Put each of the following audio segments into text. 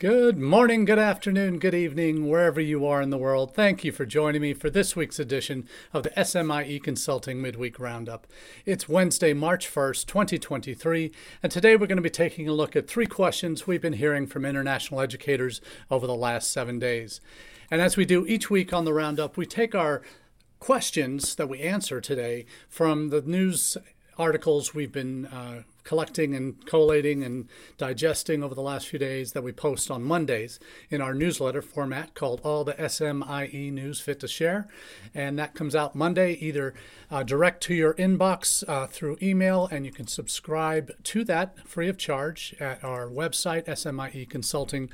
Good morning, good afternoon, good evening, wherever you are in the world. Thank you for joining me for this week's edition of the SMIE Consulting Midweek Roundup. It's Wednesday, March 1st, 2023, and today we're going to be taking a look at three questions we've been hearing from international educators over the last seven days. And as we do each week on the Roundup, we take our questions that we answer today from the news articles we've been uh, collecting and collating and digesting over the last few days that we post on Mondays in our newsletter format called All the SMIE News Fit to Share. And that comes out Monday, either uh, direct to your inbox uh, through email, and you can subscribe to that free of charge at our website, smieconsulting.com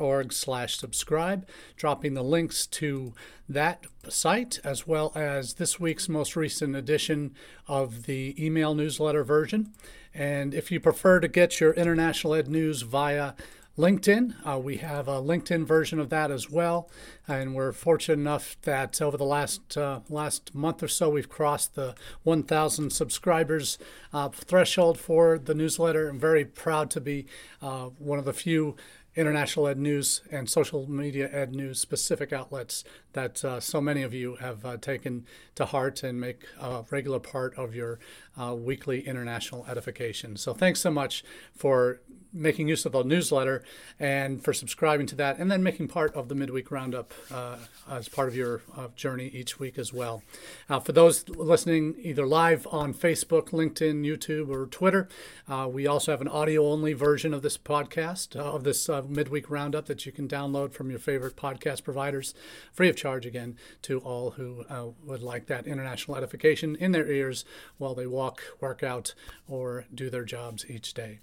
org slash subscribe, dropping the links to that site as well as this week's most recent edition of the email newsletter version. And if you prefer to get your international ed news via LinkedIn. Uh, we have a LinkedIn version of that as well, and we're fortunate enough that over the last uh, last month or so we've crossed the 1,000 subscribers uh, threshold for the newsletter. I'm very proud to be uh, one of the few international ed news and social media ed news specific outlets that uh, so many of you have uh, taken to heart and make a regular part of your uh, weekly international edification. So thanks so much for making use of the newsletter and for subscribing to that, and then making part of the midweek roundup uh, as part of your uh, journey each week as well. Uh, for those listening either live on Facebook, LinkedIn, YouTube, or Twitter, uh, we also have an audio only version of this podcast, uh, of this uh, midweek roundup that you can download from your favorite podcast providers, free of charge again to all who would like that international edification in their ears while they walk, work out, or do their jobs each day.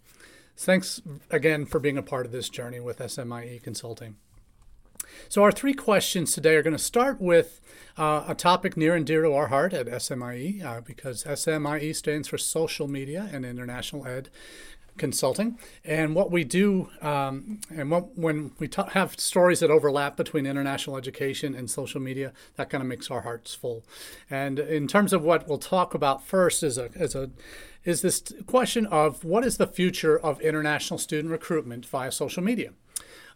Thanks again for being a part of this journey with SMIE Consulting. So, our three questions today are going to start with uh, a topic near and dear to our heart at SMIE uh, because SMIE stands for Social Media and International Ed Consulting. And what we do, um, and what, when we have stories that overlap between international education and social media, that kind of makes our hearts full. And in terms of what we'll talk about first, is a, is a is this question of what is the future of international student recruitment via social media?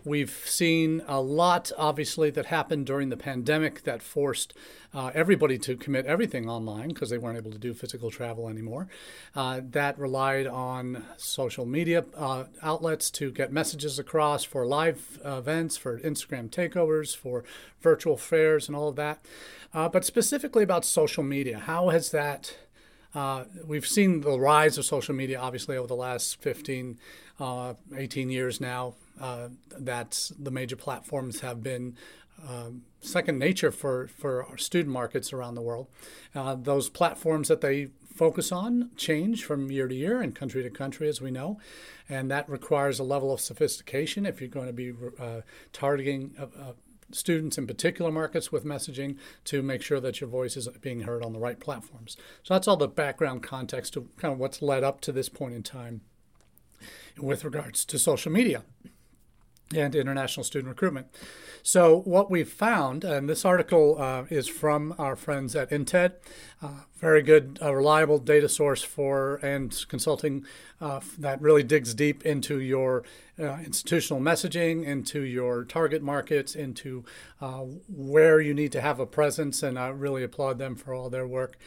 We've seen a lot, obviously, that happened during the pandemic that forced uh, everybody to commit everything online because they weren't able to do physical travel anymore. Uh, that relied on social media uh, outlets to get messages across for live events, for Instagram takeovers, for virtual fairs, and all of that. Uh, but specifically about social media, how has that uh, we've seen the rise of social media, obviously, over the last 15, uh, 18 years now. Uh, that the major platforms have been um, second nature for, for our student markets around the world. Uh, those platforms that they focus on change from year to year and country to country, as we know, and that requires a level of sophistication if you're going to be uh, targeting students in particular markets with messaging to make sure that your voice is being heard on the right platforms. So that's all the background context to kind of what's led up to this point in time with regards to social media and international student recruitment. So, what we've found, and this article uh, is from our friends at INTED, uh, very good, uh, reliable data source for and consulting uh, that really digs deep into your uh, institutional messaging, into your target markets, into uh, where you need to have a presence, and I really applaud them for all their work.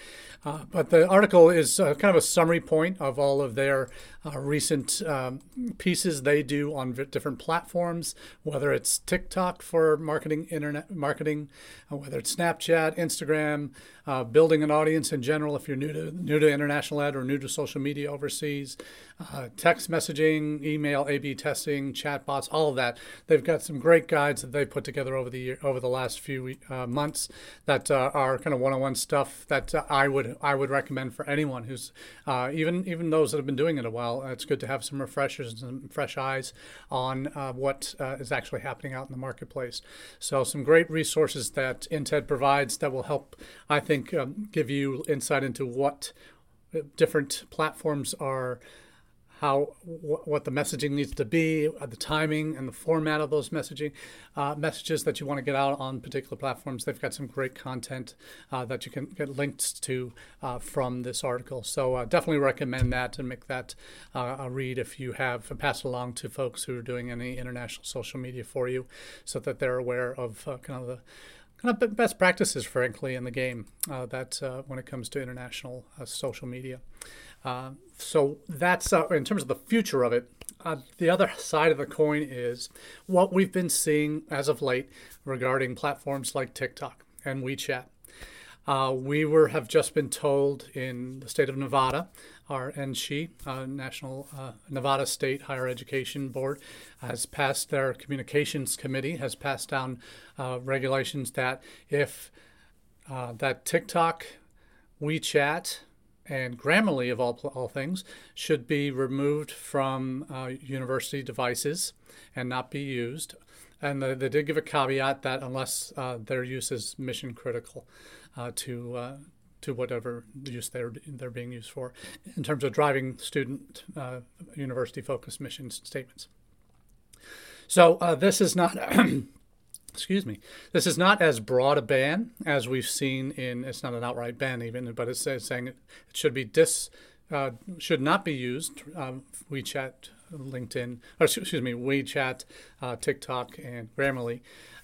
but the article is kind of a summary point of all of their recent um, pieces they do on different platforms, whether it's TikTok for marketing, internet marketing, uh, whether it's Snapchat, Instagram, uh, building an audience in general. If you're new to new to international ed or new to social media overseas, uh, text messaging, email, A/B testing, chatbots, all of that. They've got some great guides that they put together over the year, over the last few uh, months that uh, are kind of one-on-one stuff that uh, I would I would recommend for anyone who's even even those that have been doing it a while. it's good to have some refreshers and some fresh eyes on what is actually happening out in the marketplace. So, some great resources that INTED provides that will help, I think, um, give you insight into what uh, different platforms are how wh- what the messaging needs to be, uh, the timing and the format of those messaging uh, messages that you want to get out on particular platforms. They've got some great content uh, that you can get links to uh, from this article. So uh, definitely recommend that and make that a read if you have pass it along to folks who are doing any international social media for you, so that they're aware of kind of the kind of best practices, frankly, in the game that when it comes to international social media. Uh, so that's uh, in terms of the future of it. Uh, the other side of the coin is what we've been seeing as of late regarding platforms like TikTok and WeChat. Uh, we were have just been told in the state of Nevada, our NSHE, uh, National uh, Nevada State Higher Education Board, has passed their communications committee has passed down regulations that if that TikTok, WeChat, and Grammarly, of all, all things, should be removed from uh, university devices and not be used. And they, they did give a caveat that unless uh, their use is mission critical uh, to uh, to whatever use they're they're being used for, in terms of driving student uh, university focused mission statements. So uh, this is not excuse me, this is not as broad a ban as we've seen in. It's not an outright ban even, but it's saying it should be dis uh, should not be used. Um, WeChat, LinkedIn, or excuse me, WeChat, uh, TikTok, and Grammarly.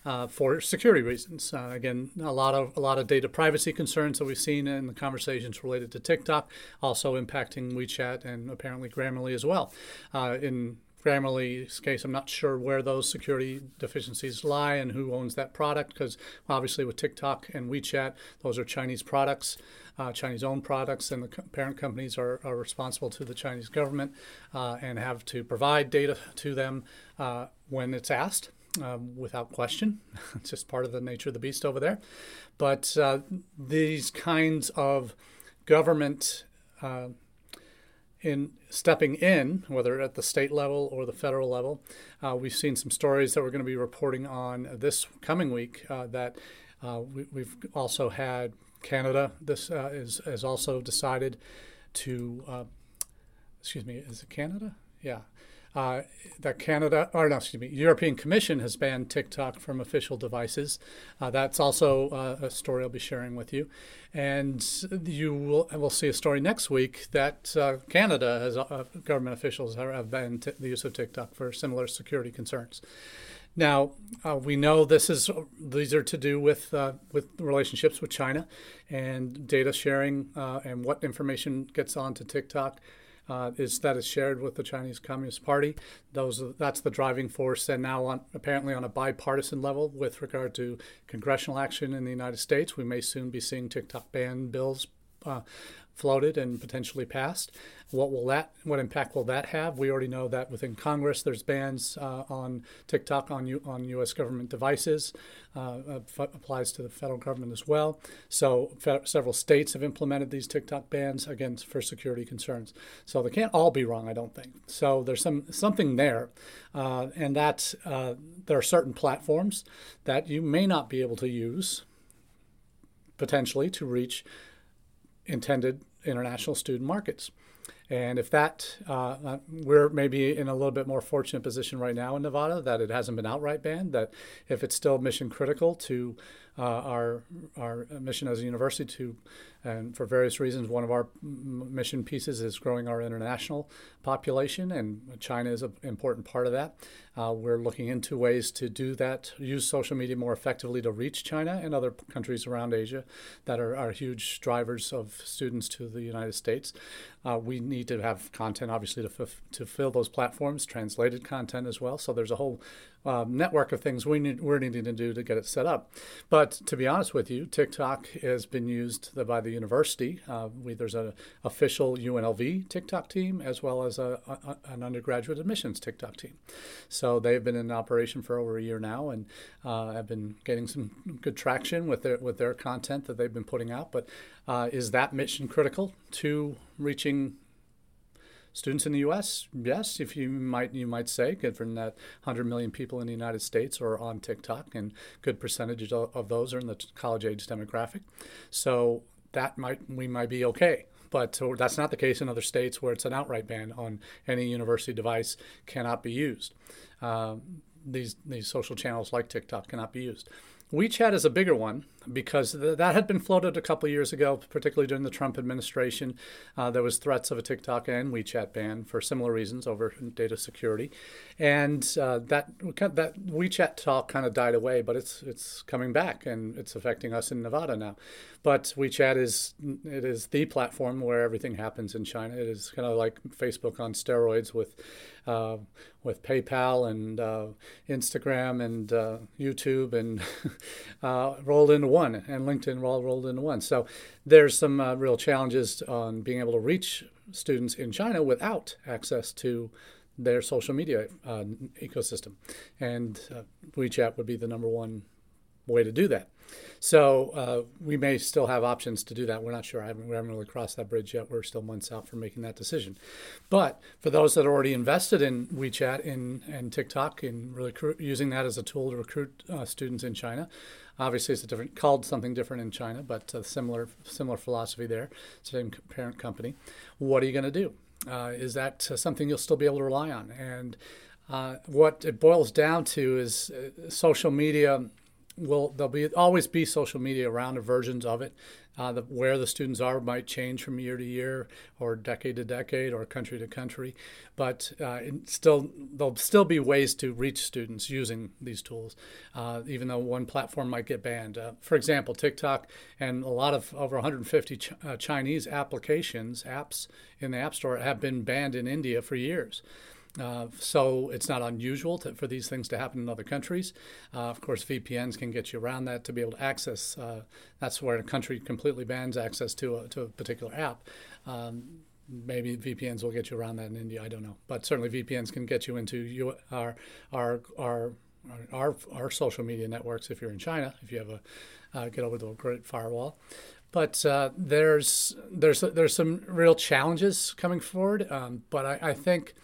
Uh, for security reasons. Uh, again, a lot of a lot of data privacy concerns that we've seen in the conversations related to TikTok, also impacting WeChat and apparently Grammarly as well. Uh, in Grammarly's case, I'm not sure where those security deficiencies lie and who owns that product because obviously with TikTok and WeChat, those are Chinese products, uh, Chinese owned products, and the parent companies are, are, responsible to the Chinese government uh, and have to provide data to them uh, when it's asked. Um, without question, it's just part of the nature of the beast over there. But uh, these kinds of government uh, in stepping in, whether at the state level or the federal level. Uh, we've seen some stories that we're going to be reporting on this coming week uh, that uh, we, have also had Canada. This uh, is has also decided to, uh, excuse me, is it Canada? Yeah, uh, that Canada, or no, excuse me, European Commission has banned TikTok from official devices. Uh, that's also uh, a story I'll be sharing with you. And you will, will see a story next week that uh, Canada has, uh, government officials have banned t- the use of TikTok for similar security concerns. Now uh, we know this is these are to do with uh, with relationships with China and data sharing uh, and what information gets onto TikTok uh, is that is shared with the Chinese Communist Party. Those that's the driving force, and now on, apparently on a bipartisan level with regard to congressional action in the United States, we may soon be seeing TikTok ban bills uh, floated and potentially passed. What will that? What impact will that have? We already know that within Congress, there's bans uh, on TikTok on U, on U.S. government devices. Uh, f- applies to the federal government as well. So fe- several states have implemented these TikTok bans again for security concerns. So they can't all be wrong, I don't think. So there's some something there, uh, and that uh, there are certain platforms that you may not be able to use potentially to reach intended international student markets. And if that, uh, uh, we're maybe in a little bit more fortunate position right now in Nevada that it hasn't been outright banned, that if it's still mission critical to uh, our, our mission as a university to and for various reasons, one of our mission pieces is growing our international population, and China is an important part of that. Uh, we're looking into ways to do that, use social media more effectively to reach China and other countries around Asia that are, are huge drivers of students to the United States. Uh, we need to have content, obviously, to, f- to fill those platforms, translated content as well. So there's a whole um, network of things we need, we're needing to do to get it set up. But to be honest with you, TikTok has been used by the university. Uh, we, there's an official UNLV TikTok team as well as a, a, an undergraduate admissions TikTok team. So they've been in operation for over a year now and uh, have been getting some good traction with their with their content that they've been putting out. But uh, is that mission critical to reaching students in the U.S. Yes, if you might you might say, given that 100 million people in the United States are on TikTok, and good percentage of those are in the college age demographic, so that might we might be okay. but that's not the case in other states where it's an outright ban on any university device cannot be used. Uh, these these social channels like TikTok cannot be used. WeChat is a bigger one because th- that had been floated a couple years ago, particularly during the Trump administration. Uh, there was threats of a TikTok and WeChat ban for similar reasons over data security, and uh, that that WeChat talk kind of died away, but it's it's coming back and it's affecting us in Nevada now. But WeChat is it is the platform where everything happens in China. It is kind of like Facebook on steroids with uh, with PayPal and uh, Instagram and uh, YouTube and uh, rolled into one, and LinkedIn all rolled into one. So there's some uh, real challenges on being able to reach students in China without access to their social media uh, ecosystem, and WeChat would be the number one way to do that. So uh, we may still have options to do that. We're not sure. Haven't, we haven't really crossed that bridge yet. We're still months out from making that decision. But for those that are already invested in WeChat in, and TikTok and really using that as a tool to recruit uh, students in China, obviously it's a different called something different in China, but similar similar philosophy there. Same parent company. What are you going to do? Uh, is that something you'll still be able to rely on? And uh, what it boils down to is uh, social media will there'll be always be social media around or versions of it. Uh, the, where the students are might change from year to year, or decade to decade, or country to country, but uh, still there'll still be ways to reach students using these tools, uh, even though one platform might get banned. Uh, for example, TikTok and a lot of over 150 ch- uh, Chinese applications apps in the App Store have been banned in India for years. Uh, so it's not unusual to, for these things to happen in other countries. Uh, of course, VPNs can get you around that to be able to access. Uh, that's where a country completely bans access to a, to a particular app. Um, maybe VPNs will get you around that in India. I don't know, but certainly VPNs can get you into you, our our our our our social media networks if you're in China. If you have a uh, get over the Great Firewall. But uh, there's there's there's some real challenges coming forward. Um, but I, I think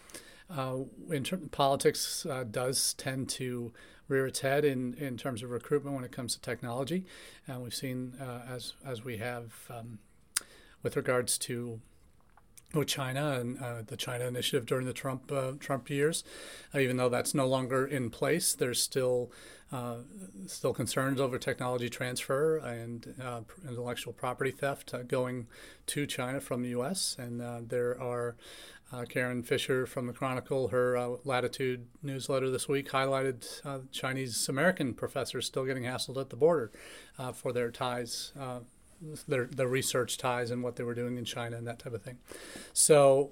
uh, in politics uh, does tend to rear its head in, in terms of recruitment when it comes to technology. And we've seen, uh, as, as we have um, with regards to with China and uh, the China initiative during the Trump uh, Trump years, uh, even though that's no longer in place, there's still uh, still concerns over technology transfer and uh, intellectual property theft going to China from the U.S. And there are uh, Karin Fischer from the Chronicle, her uh, Latitude newsletter this week highlighted uh, Chinese American professors still getting hassled at the border uh, for their ties, uh, their, their research ties, and what they were doing in China and that type of thing. So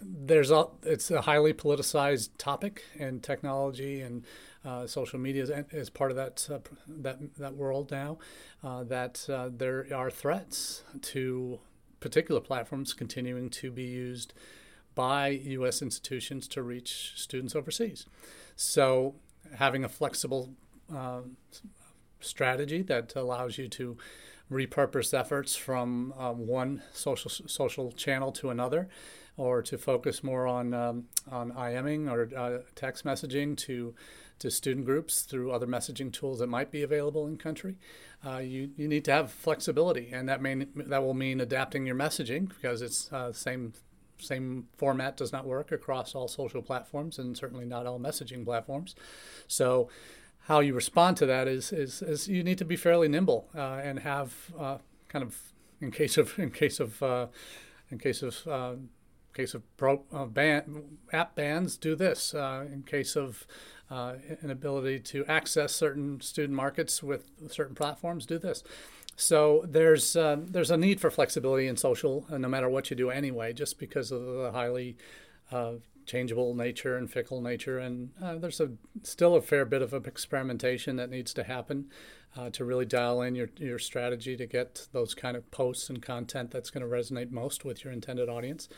there's a, it's a highly politicized topic, and technology and uh, social media is, is, part of that that that world now. That there are threats to particular platforms continuing to be used by U.S. institutions to reach students overseas. So, having a flexible uh, strategy that allows you to repurpose efforts from um, one social social channel to another, or to focus more on um, on IMing or uh, text messaging to to student groups through other messaging tools that might be available in country. Uh, you, you need to have flexibility, and that may that will mean adapting your messaging because it's uh, same same format does not work across all social platforms and certainly not all messaging platforms. So, how you respond to that is is, is you need to be fairly nimble uh, and have uh, kind of in case of in case of uh, in case of uh, case of pro, ban, app bans, do this. Uh, in case of uh, inability to access certain student markets with certain platforms, do this. So there's uh, there's a need for flexibility in social, uh, no matter what you do anyway, just because of the highly uh, changeable nature and fickle nature, and uh, there's a still a fair bit of experimentation that needs to happen uh, to really dial in your your strategy to get those kind of posts and content that's going to resonate most with your intended audience.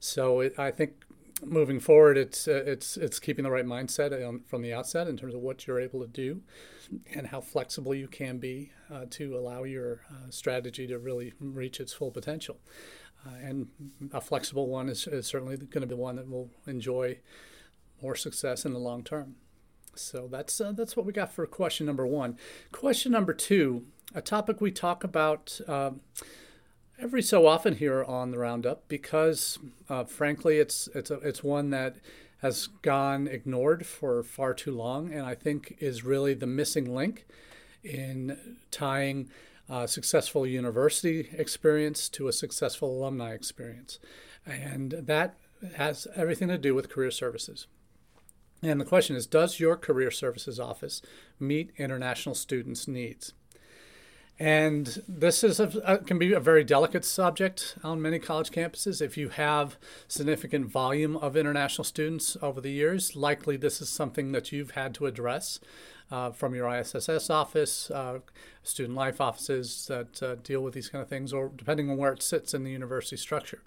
So it, I think moving forward, it's uh, it's it's keeping the right mindset from the outset in terms of what you're able to do, and how flexible you can be uh, to allow your uh, strategy to really reach its full potential. Uh, and a flexible one is, is certainly going to be one that will enjoy more success in the long term. So that's uh, that's what we got for question number one. Question number two, a topic we talk about um, every so often here on the Roundup because, uh, frankly, it's it's a, it's one that has gone ignored for far too long, and I think is really the missing link in tying a successful university experience to a successful alumni experience, and that has everything to do with career services. And the question is Does your career services office meet international students' needs? And this is a, a, can be a very delicate subject on many college campuses. If you have significant volume of international students over the years, likely this is something that you've had to address uh, from your ISSS office, uh, student life offices that uh, deal with these kind of things, or depending on where it sits in the university structure.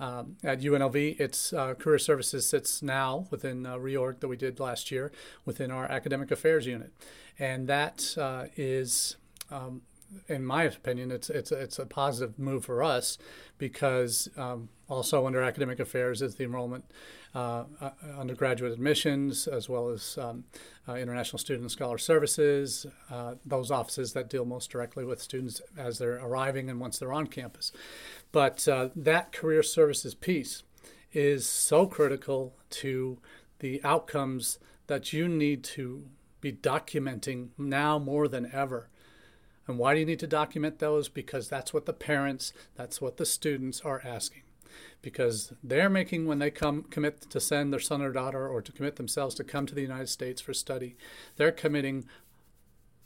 Um, at UNLV, its uh, career services sits now within a reorg that we did last year within our academic affairs unit, and that uh, is um, in my opinion, it's it's it's a positive move for us because um, also under academic affairs is the enrollment, uh, uh, undergraduate admissions, as well as um, uh, international student and scholar services, uh, those offices that deal most directly with students as they're arriving and once they're on campus. But uh, that career services piece is so critical to the outcomes that you need to be documenting now more than ever and why do you need to document those? Because that's what the parents, that's what the students are asking. Because they're making, when they come commit to send their son or daughter or to commit themselves to come to the United States for study, they're committing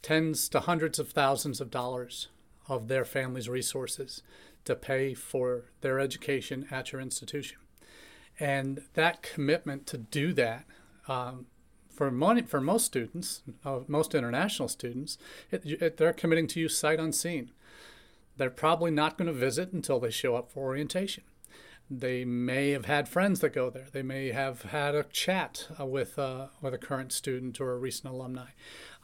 tens to hundreds of thousands of dollars of their family's resources to pay for their education at your institution. And that commitment to do that um, for money for most students, uh, most international students, it, it, they're committing to use sight unseen. They're probably not going to visit until they show up for orientation. They may have had friends that go there. They may have had a chat uh, with uh, with a current student or a recent alumni.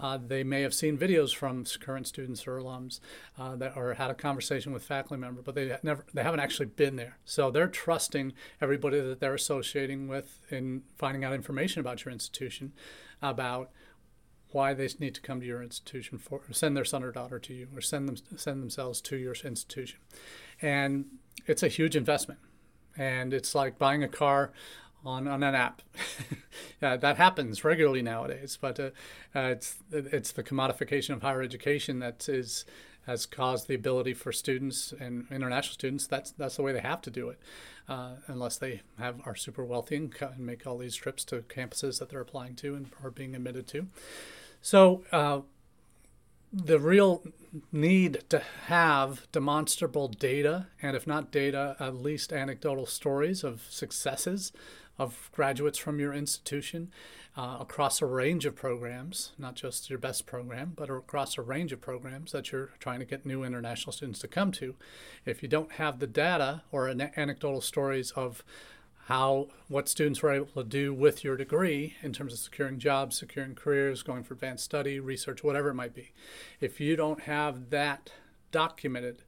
Uh, they may have seen videos from current students or alums uh, that or had a conversation with faculty member, but they never they haven't actually been there. So they're trusting everybody that they're associating with in finding out information about your institution, about why they need to come to your institution for send their son or daughter to you or send them send themselves to your institution and it's a huge investment and it's like buying a car on, on an app. yeah, that happens regularly nowadays, but uh, uh, it's it's the commodification of higher education that is has caused the ability for students and international students. That's that's the way they have to do it, uh, unless they have are super wealthy and, and, make all these trips to campuses that they're applying to and are being admitted to. So uh, the real need to have demonstrable data, and if not data, at least anecdotal stories of successes of graduates from your institution uh, across a range of programs, not just your best program, but across a range of programs that you're trying to get new international students to come to. If you don't have the data or anecdotal stories of how what students were able to do with your degree in terms of securing jobs, securing careers, going for advanced study, research, whatever it might be. If you don't have that documented,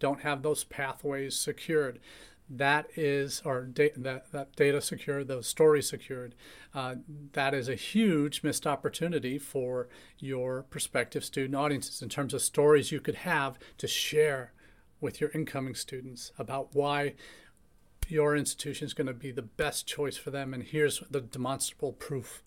don't have those pathways secured, that is, or da- that, that data secured, those stories secured, uh, that is a huge missed opportunity for your prospective student audiences in terms of stories you could have to share with your incoming students about why your institution is going to be the best choice for them. And here's the demonstrable proof.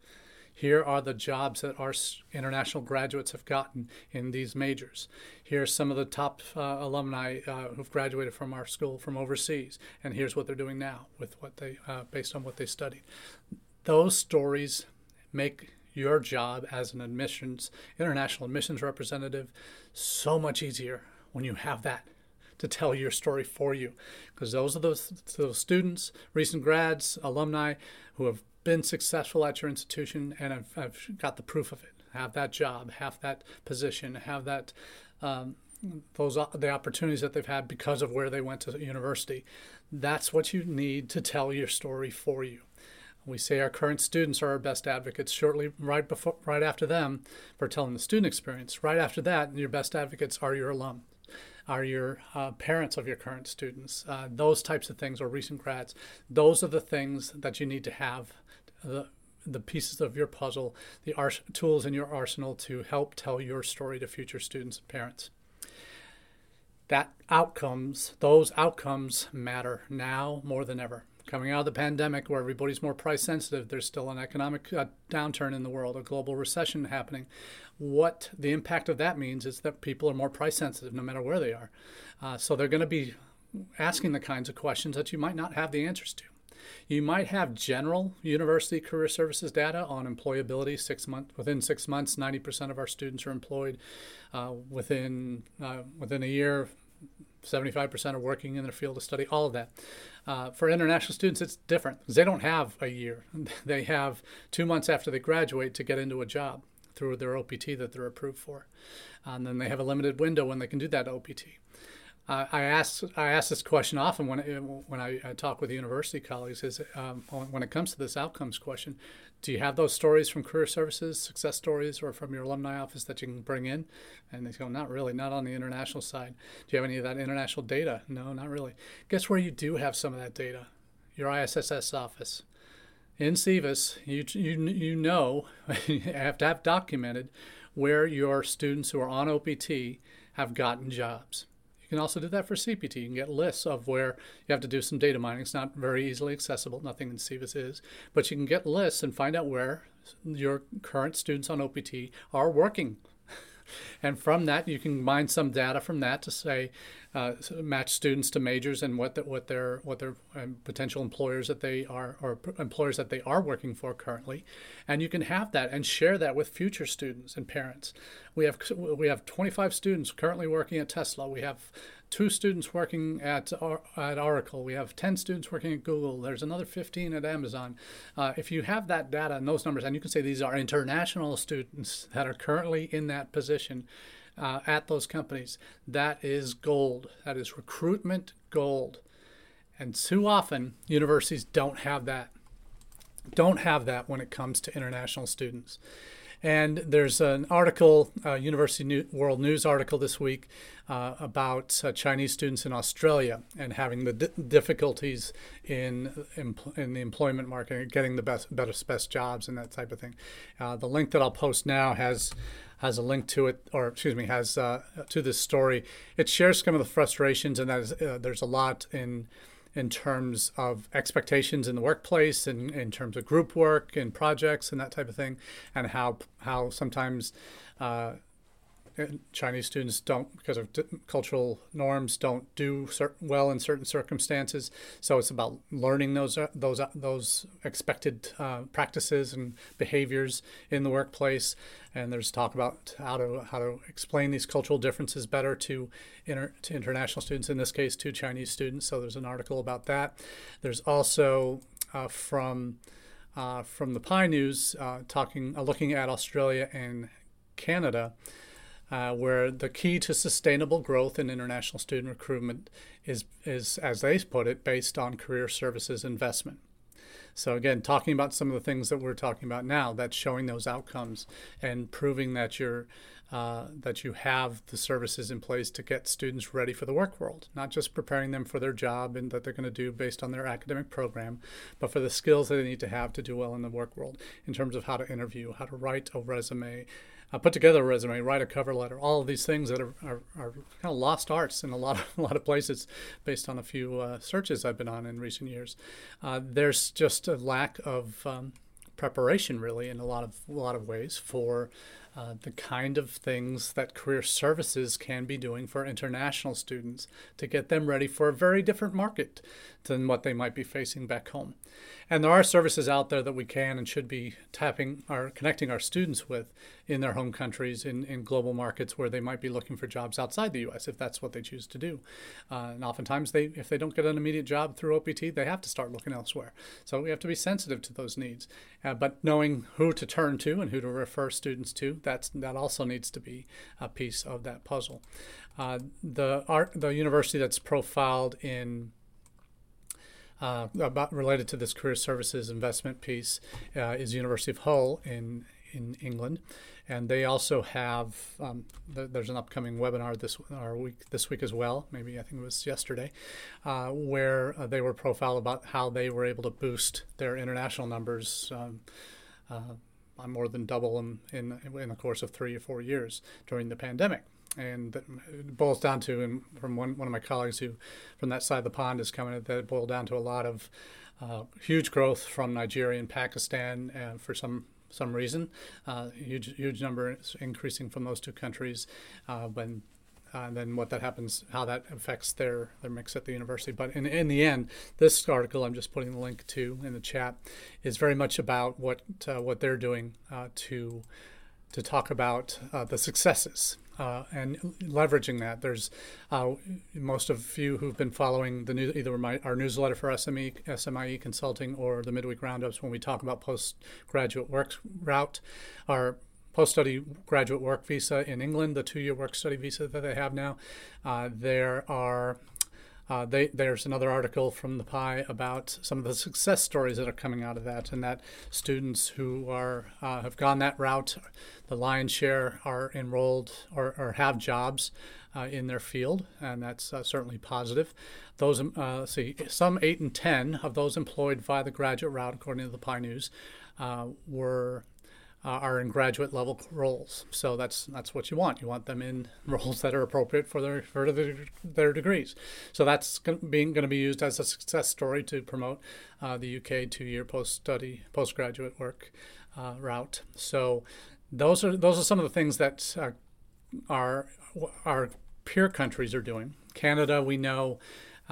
Here are the jobs that our international graduates have gotten in these majors. Here are some of the top uh, alumni uh, who've graduated from our school from overseas, and here's what they're doing now with what they, uh, based on what they studied. Those stories make your job as an admissions international admissions representative so much easier when you have that to tell your story for you. Because those are those, those students, recent grads, alumni who have been successful at your institution and have, have got the proof of it, have that job, have that position, have that. Um, those the opportunities that they've had because of where they went to university. That's what you need to tell your story for you. We say our current students are our best advocates. Shortly, right before, right after them, for telling the student experience. Right after that, your best advocates are your alum are your uh, parents of your current students, uh, those types of things, or recent grads. Those are the things that you need to have. The, the pieces of your puzzle, the tools in your arsenal to help tell your story to future students and parents. that outcomes, those outcomes matter now more than ever. Coming out of the pandemic, where everybody's more price sensitive, there's still an economic uh, downturn in the world, a global recession happening. What the impact of that means is that people are more price sensitive no matter where they are. Uh, so they're going to be asking the kinds of questions that you might not have the answers to. You might have general university career services data on employability. Six months within six months, 90% of our students are employed. Uh, within uh, within a year, 75% are working in their field of study. All of that. Uh, for international students, it's different they don't have a year. They have two months after they graduate to get into a job through their OPT that they're approved for, and then they have a limited window when they can do that OPT. Uh, I ask I ask this question often when when I, I talk with university colleagues is um, when it comes to this outcomes question, do you have those stories from career services, success stories, or from your alumni office that you can bring in? And they go, not really, not on the international side. Do you have any of that international data? No, not really. Guess where you do have some of that data? Your ISSS office. In SEVIS, you, you, you know, you have to have documented where your students who are on OPT have gotten jobs can also do that for CPT. You can get lists of where you have to do some data mining. It's not very easily accessible. Nothing in SEVIS is. But you can get lists and find out where your current students on OPT are working and from that, you can mine some data from that to say, uh, match students to majors and what the, what their what their um, potential employers that they are or employers that they are working for currently, and you can have that and share that with future students and parents. We have we have 25 students currently working at Tesla. We have two students working at, at Oracle. We have 10 students working at Google. There's another 15 at Amazon. Uh, if you have that data and those numbers, and you can say these are international students that are currently in that position uh, at those companies, that is gold. That is recruitment gold. And too often, universities don't have that. Don't have that when it comes to international students. And there's an article, uh, University New- World News article this week uh, about uh, Chinese students in Australia and having the d- difficulties in empl- in the employment market, getting the best, best, best jobs, and that type of thing. Uh, the link that I'll post now has has a link to it, or excuse me, has uh, to this story. It shares some of the frustrations, and that is, uh, there's a lot in in terms of expectations in the workplace and in terms of group work and projects and that type of thing, and how how sometimes uh, Chinese students don't, because of cultural norms, don't do well in certain circumstances. So it's about learning those uh, those uh, those expected uh, practices and behaviors in the workplace. And there's talk about how to how to explain these cultural differences better to inter, to international students. In this case, to Chinese students. So there's an article about that. There's also uh, from uh, from the PIE News uh, talking looking at Australia and Canada uh, where the key to sustainable growth in international student recruitment is, is, as they put it, based on career services investment. So again, talking about some of the things that we're talking about now, that's showing those outcomes and proving that you're uh, that you have the services in place to get students ready for the work world, not just preparing them for their job and that they're going to do based on their academic program, but for the skills that they need to have to do well in the work world in terms of how to interview, how to write a resume, uh, put together a resume, write a cover letter, all of these things that are, are, are kind of lost arts in a lot of a lot of places, based on a few uh, searches I've been on in recent years. Uh, there's just a lack of um, preparation, really, in a lot of a lot of ways for uh, the kind of things that career services can be doing for international students to get them ready for a very different market than what they might be facing back home. And there are services out there that we can and should be tapping or connecting our students with in their home countries, in, in global markets where they might be looking for jobs outside the U.S. if that's what they choose to do. Uh, and oftentimes, they if they don't get an immediate job through OPT, they have to start looking elsewhere. So we have to be sensitive to those needs. Uh, but knowing who to turn to and who to refer students to, that's that also needs to be a piece of that puzzle. Uh, the art, the university that's profiled in uh, about related to this career services investment piece uh, is University of Hull in in England, and they also have um, th- there's an upcoming webinar this our week this week as well. Maybe I think it was yesterday, uh, where uh, they were profiled about how they were able to boost their international numbers. Um, uh, more than double them in in the course of three or four years during the pandemic. and it boils down to, and from one, one of my colleagues who from that side of the pond is coming, that it boiled down to a lot of uh, huge growth from Nigeria and Pakistan uh, for some some reason. Uh, huge huge number increasing from those two countries. Uh, when uh, and then what that happens, how that affects their, their mix at the university. But in, in the end, this article I'm just putting the link to in the chat is very much about what uh, what they're doing uh, to to talk about uh, the successes uh, and leveraging that. There's uh, most of you who've been following the new, either my, our newsletter for SME, SMIE Consulting or the midweek roundups when we talk about postgraduate work route. Our post-study graduate work visa in England, the two-year work study visa that they have now. Uh, there are uh, they, there's another article from the PIE about some of the success stories that are coming out of that, and that students who are uh, have gone that route, the lion's share are enrolled or, or have jobs uh, in their field, and that's uh, certainly positive. Those, uh, see, some eight and ten of those employed via the graduate route, according to the PIE News, uh, were uh, are in graduate level roles. So that's that's what you want. You want them in roles that are appropriate for their for their, their degrees. So that's being going to be used as a success story to promote uh, the UK two-year post-study postgraduate work uh, route. So those are those are some of the things that uh, our our peer countries are doing. Canada, we know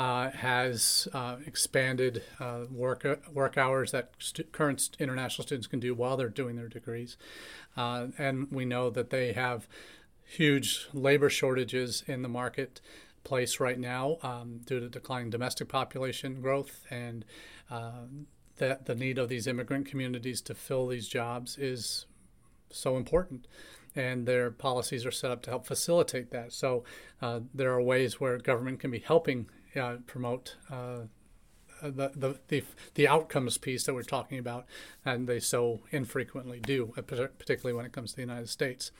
uh, has uh, expanded uh, work work hours that stu- current international students can do while they're doing their degrees, uh, and we know that they have huge labor shortages in the marketplace right now um, due to declining domestic population growth and. Uh, that the need of these immigrant communities to fill these jobs is so important and their policies are set up to help facilitate that. So uh, there are ways where government can be helping uh, promote uh, the, the, the, the outcomes piece that we're talking about, and they so infrequently do, uh, particularly when it comes to the United States.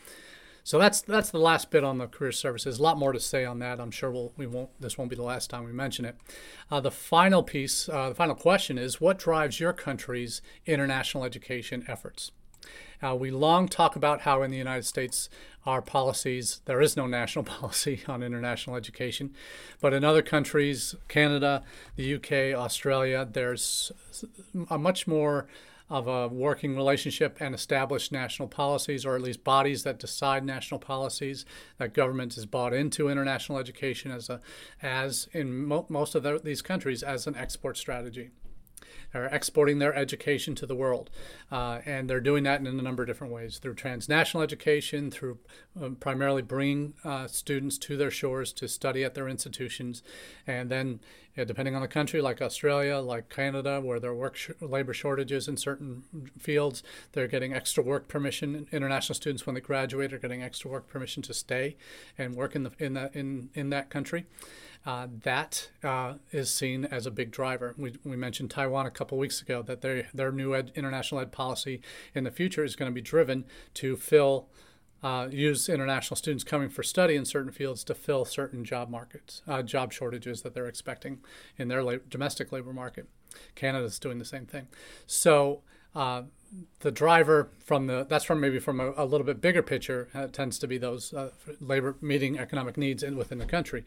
So that's that's the last bit on the career services. A lot more to say on that. I'm sure we'll, we won't. This won't be the last time we mention it. Uh, the final piece, uh, the final question is, what drives your country's international education efforts? Uh, we long talk about how in the United States our policies, there is no national policy on international education. But in other countries, Canada, the UK, Australia, there's a much more of a working relationship and established national policies, or at least bodies that decide national policies. That government is bought into international education as a, as in mo- most of the, these countries, as an export strategy are exporting their education to the world. Uh, and they're doing that in a number of different ways through transnational education, through um, primarily bringing uh, students to their shores to study at their institutions. And then, yeah, depending on the country, like Australia, like Canada, where there are work sh- labor shortages in certain fields, they're getting extra work permission. International students, when they graduate, are getting extra work permission to stay and work in, the, in, that, in, in that country uh, that uh, is seen as a big driver. We, we mentioned Taiwan a couple weeks ago that their, their new ed, international ed policy in the future is going to be driven to fill. Uh, use international students coming for study in certain fields to fill certain job markets, uh, job shortages that they're expecting in their la- domestic labor market. Canada's doing the same thing. So uh, the driver from the that's from maybe from a, a little bit bigger picture uh, tends to be those uh, labor meeting economic needs in, within the country.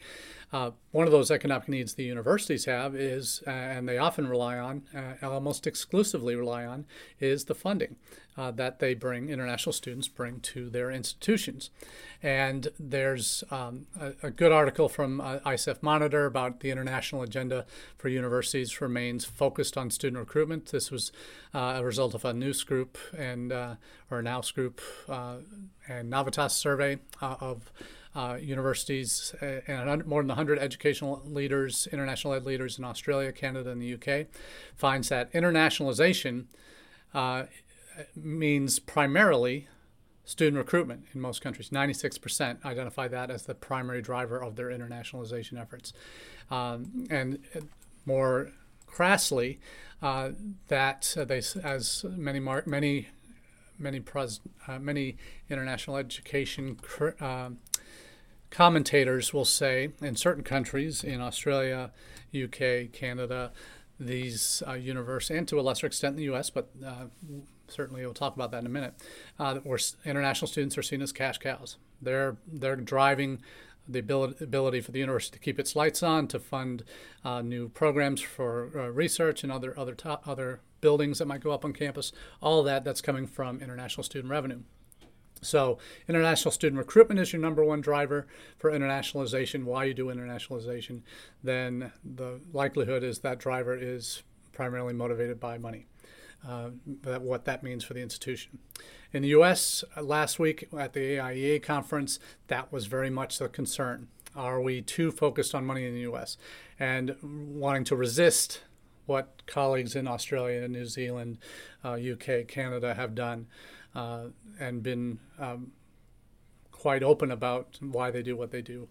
Uh, one of those economic needs the universities have is, uh, and they often rely on, uh, almost exclusively rely on, is the funding uh, that they bring, international students bring to their institutions. And there's um, a, a, good article from ICEF Monitor about the international agenda for universities remains focused on student recruitment. This was a result of a new Group and uh, or Nous Group uh, and Navitas survey uh, of uh, universities and more than 100 educational leaders, international ed leaders in Australia, Canada, and the UK, finds that internationalization uh, means primarily student recruitment in most countries. 96% identify that as the primary driver of their internationalization efforts. Um, and more crassly, uh, that uh, they, as many mar- many many pres- uh, many international education cr- uh, commentators will say in certain countries in Australia, UK, Canada, these uh, universities, and to a lesser extent in the U.S., but uh, certainly we'll talk about that in a minute, uh, where international students are seen as cash cows. They're they're driving the ability for the university to keep its lights on, to fund uh, new programs for uh, research and other other other buildings that might go up on campus. All that that's coming from international student revenue. So, international student recruitment is your number one driver for internationalization. Why you do internationalization? Then the likelihood is that driver is primarily motivated by money. Uh, what that means for the institution. In the U.S., uh, last week at the AIEA conference, that was very much the concern. Are we too focused on money in the U.S. and wanting to resist what colleagues in Australia, New Zealand, uh, UK, Canada have done uh, and been um, quite open about why they do what they do?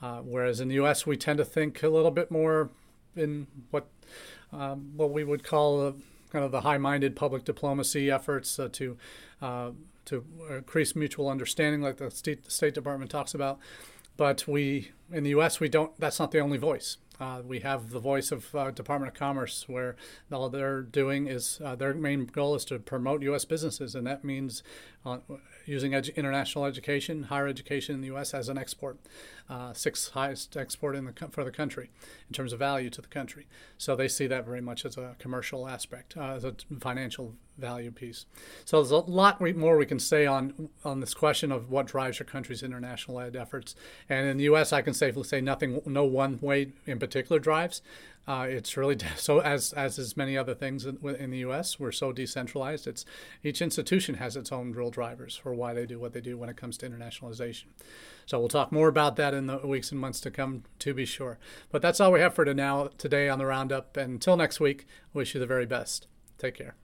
Uh, whereas in the U.S., we tend to think a little bit more in what um, what we would call kind of the high-minded public diplomacy efforts uh, to uh, to increase mutual understanding, like the State, State Department talks about. But we in the U.S. we don't. That's not the only voice. Uh, we have the voice of uh, Department of Commerce, where all they're doing is uh, their main goal is to promote U.S. businesses, and that means uh, using edu- international education, higher education in the U.S. as an export, uh, sixth highest export in the co- for the country in terms of value to the country. So they see that very much as a commercial aspect, uh, as a financial value piece. So there's a lot more we can say on on this question of what drives your country's international ed efforts. And in the U.S., I can safely say nothing, no one way in particular drives. Uh, it's really so as as is many other things in, in, the U.S. We're so decentralized. It's each institution has its own real drivers for why they do what they do when it comes to internationalization. So we'll talk more about that in the weeks and months to come, to be sure. But that's all we have for now today on the roundup. And until next week, wish you the very best. Take care.